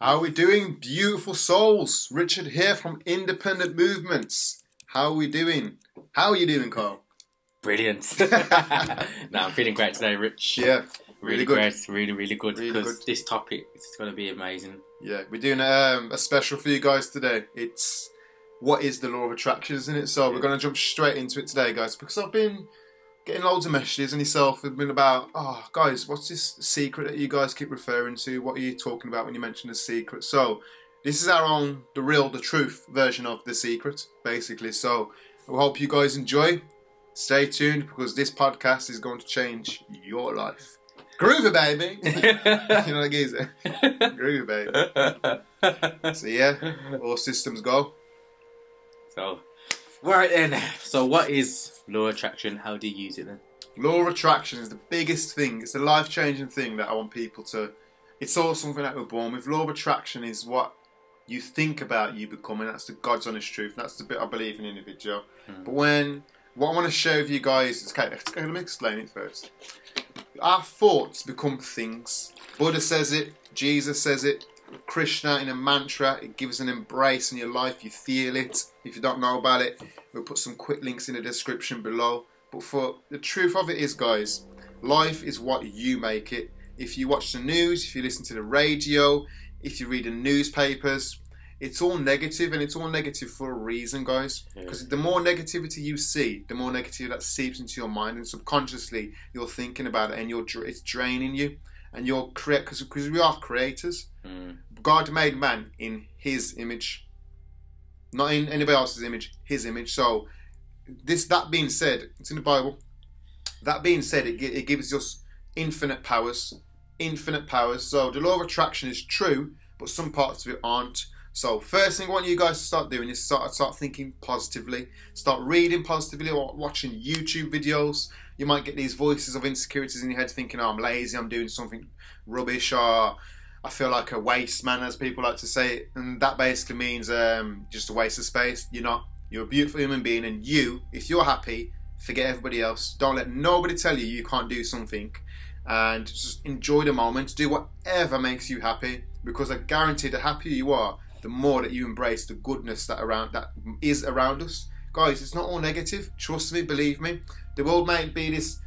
How are we doing, beautiful souls? Richard here from Independent Movements. How are we doing? How are you doing, Carl? Brilliant. no, I'm feeling great today, Rich. Yeah, really, really good. great, really, really good. Really because good. this topic is going to be amazing. yeah. We're doing um, a special for you guys today. It's what is the law of attraction, isn't it? So we're going to jump straight into it today, guys, because I've been getting loads of messages and yourself have been about, oh, guys, what's this secret that you guys keep referring to? What are you talking about when you mention the secret? So this is our own, the real, the truth version of the secret, basically. So I hope you guys enjoy. Stay tuned because this podcast is going to change your life. Groovy, baby. you know what geezer? Groovy, baby. So yeah, all systems go. so, right then. So, what is law of attraction? How do you use it then? Law of attraction is the biggest thing. It's the life changing thing that I want people to. It's all something that we're born with. Law of attraction is what you think about you becoming. That's the God's honest truth. That's the bit I believe in individual. Hmm. But when what I want to share with you guys is okay. Let me explain it first. Our thoughts become things. Buddha says it. Jesus says it. Krishna in a mantra. It gives an embrace in your life. You feel it. If you don't know about it, we'll put some quick links in the description below. But for the truth of it is, guys, life is what you make it. If you watch the news, if you listen to the radio, if you read the newspapers, it's all negative and it's all negative for a reason, guys. Yeah. Because the more negativity you see, the more negativity that seeps into your mind, and subconsciously you're thinking about it, and you're it's draining you. And you're create because we are creators. Mm. God made man in His image, not in anybody else's image. His image. So, this that being said, it's in the Bible. That being said, it, it gives us infinite powers. Infinite powers. So the law of attraction is true, but some parts of it aren't. So first thing I want you guys to start doing is start start thinking positively. Start reading positively or watching YouTube videos. You might get these voices of insecurities in your head thinking, oh, I'm lazy, I'm doing something rubbish, or I feel like a waste man, as people like to say. And that basically means um, just a waste of space. You're not. You're a beautiful human being, and you, if you're happy, forget everybody else. Don't let nobody tell you you can't do something. And just enjoy the moment. Do whatever makes you happy, because I guarantee the happier you are, the more that you embrace the goodness that around that is around us. Guys, it's not all negative. Trust me, believe me. The world might be this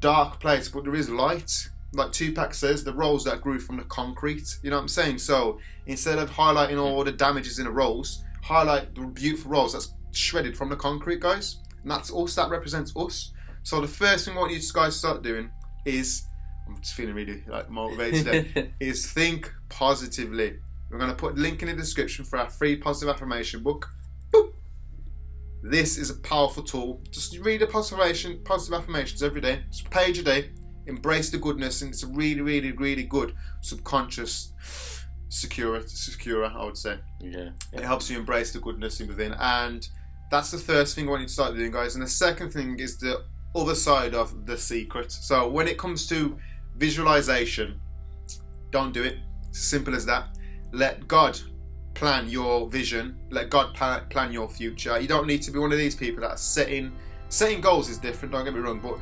dark place, but there is light. Like Tupac says, the rolls that grew from the concrete. You know what I'm saying? So instead of highlighting all the damages in the rolls, highlight the beautiful rolls that's shredded from the concrete, guys. And that's us. That represents us. So the first thing I want you guys to start doing is, I'm just feeling really like motivated. today, is think positively. We're going to put a link in the description for our free positive affirmation book. This is a powerful tool. Just read a positive, affirmation, positive affirmations every day. Just a page a day. Embrace the goodness, and it's a really, really, really good subconscious secure, secure. I would say yeah. it helps you embrace the goodness in within, and that's the first thing I want you to start doing, guys. And the second thing is the other side of the secret. So when it comes to visualization, don't do it. Simple as that. Let God plan your vision. Let God plan, your future. You don't need to be one of these people that are setting setting goals is different. Don't get me wrong, but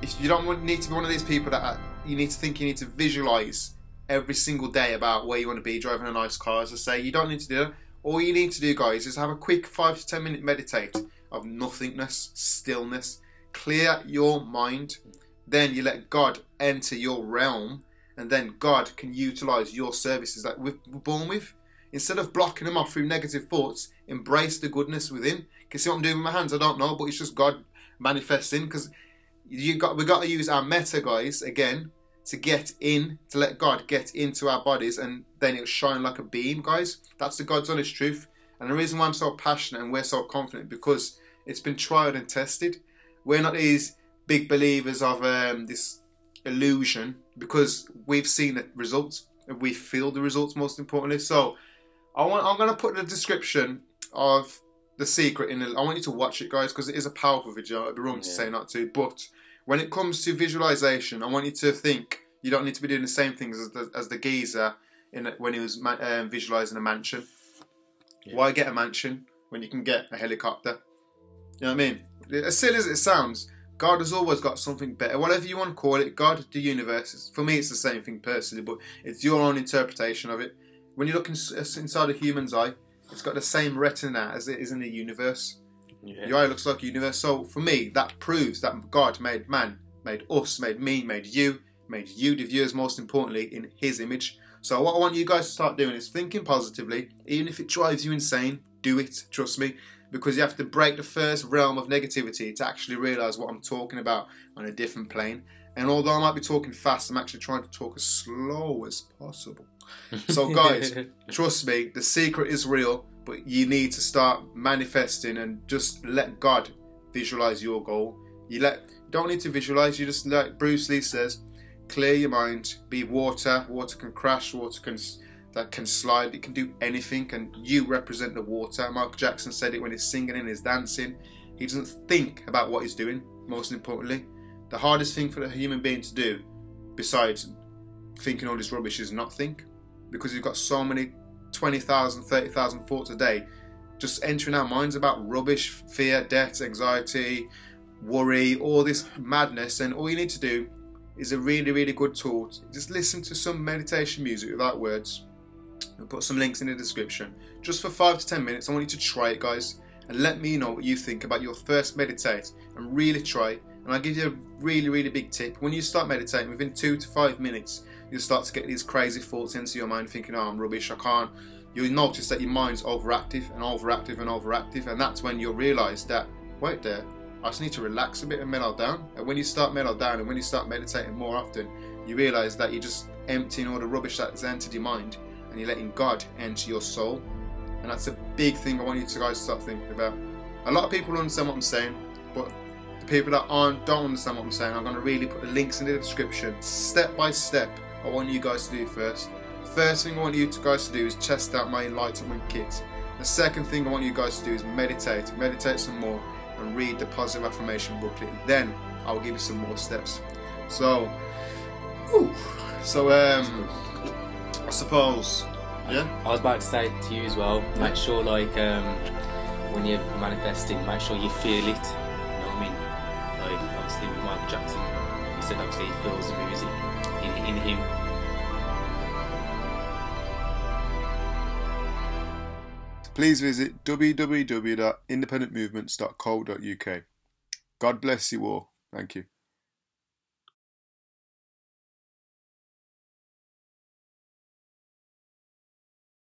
if you don't need to be one of these people that are, you need to think you need to visualize every single day about where you want to be, driving a nice car. As I say, you don't need to do that. All you need to do, guys, is have a quick five to ten minute meditate of nothingness, stillness. Clear your mind. Then you let God enter your realm, and then God can utilize your services that we're born with. Instead of blocking them off through negative thoughts, embrace the goodness within. Can see what I'm doing with my hands? I don't know, but it's just God manifesting because you got we got to use our meta guys again to get in to let God get into our bodies and then it'll shine like a beam guys that's the God's honest truth and the reason why I'm so passionate and we're so confident because it's been tried and tested we're not these big believers of um, this illusion because we've seen the results and we feel the results most importantly so I want I'm going to put the description of the secret in the, I want you to watch it guys because it is a powerful video it'd be wrong to say not to but when it comes to visualization, I want you to think you don't need to be doing the same things as the, as the geezer in when he was ma- um, visualizing a mansion. Yeah. Why get a mansion when you can get a helicopter? You know what I mean? As silly as it sounds, God has always got something better. Whatever you want to call it, God, the universe. For me, it's the same thing personally, but it's your own interpretation of it. When you look in, uh, inside a human's eye, it's got the same retina as it is in the universe. Yeah. Your eye looks like a universe. So for me, that proves that God made man, made us, made me, made you, made you, the viewers, most importantly, in His image. So what I want you guys to start doing is thinking positively, even if it drives you insane. Do it, trust me, because you have to break the first realm of negativity to actually realize what I'm talking about on a different plane. And although I might be talking fast, I'm actually trying to talk as slow as possible. So, guys, trust me, the secret is real, but you need to start manifesting and just let God visualize your goal. You let don't need to visualize, you just like Bruce Lee says, clear your mind, be water, water can crash, water can that can slide, it can do anything, and you represent the water. Michael Jackson said it when he's singing and he's dancing. He doesn't think about what he's doing, most importantly. The hardest thing for a human being to do, besides thinking all this rubbish, is not think. Because you've got so many 20,000, 30,000 thoughts a day just entering our minds about rubbish, fear, debt, anxiety, worry, all this madness. And all you need to do is a really, really good tool. Just listen to some meditation music without words. I'll put some links in the description. Just for five to ten minutes, I want you to try it, guys, and let me know what you think about your first meditate and really try. And I'll give you a really, really big tip. When you start meditating, within two to five minutes, you'll start to get these crazy thoughts into your mind, thinking, oh, I'm rubbish, I can't. You'll notice that your mind's overactive and overactive and overactive, and that's when you'll realize that, wait there, I just need to relax a bit and mellow down. And when you start mellow down and when you start meditating more often, you realize that you're just emptying all the rubbish that's entered your mind and you're letting God enter your soul. And that's a big thing I want you to guys start thinking about. A lot of people understand what I'm saying, but the people that aren't don't understand what I'm saying, I'm going to really put the links in the description, step by step. I want you guys to do first. First thing I want you guys to do is test out my enlightenment kit. The second thing I want you guys to do is meditate, meditate some more, and read the positive affirmation booklet. Then I'll give you some more steps. So, whew. so um, I suppose, yeah. I was about to say to you as well. Make sure, like, um, when you're manifesting, make sure you feel it. You know what I mean? Like, obviously with Michael Jackson, he said obviously he feels the music in, in him. Please visit www.independentmovements.co.uk. God bless you all. Thank you.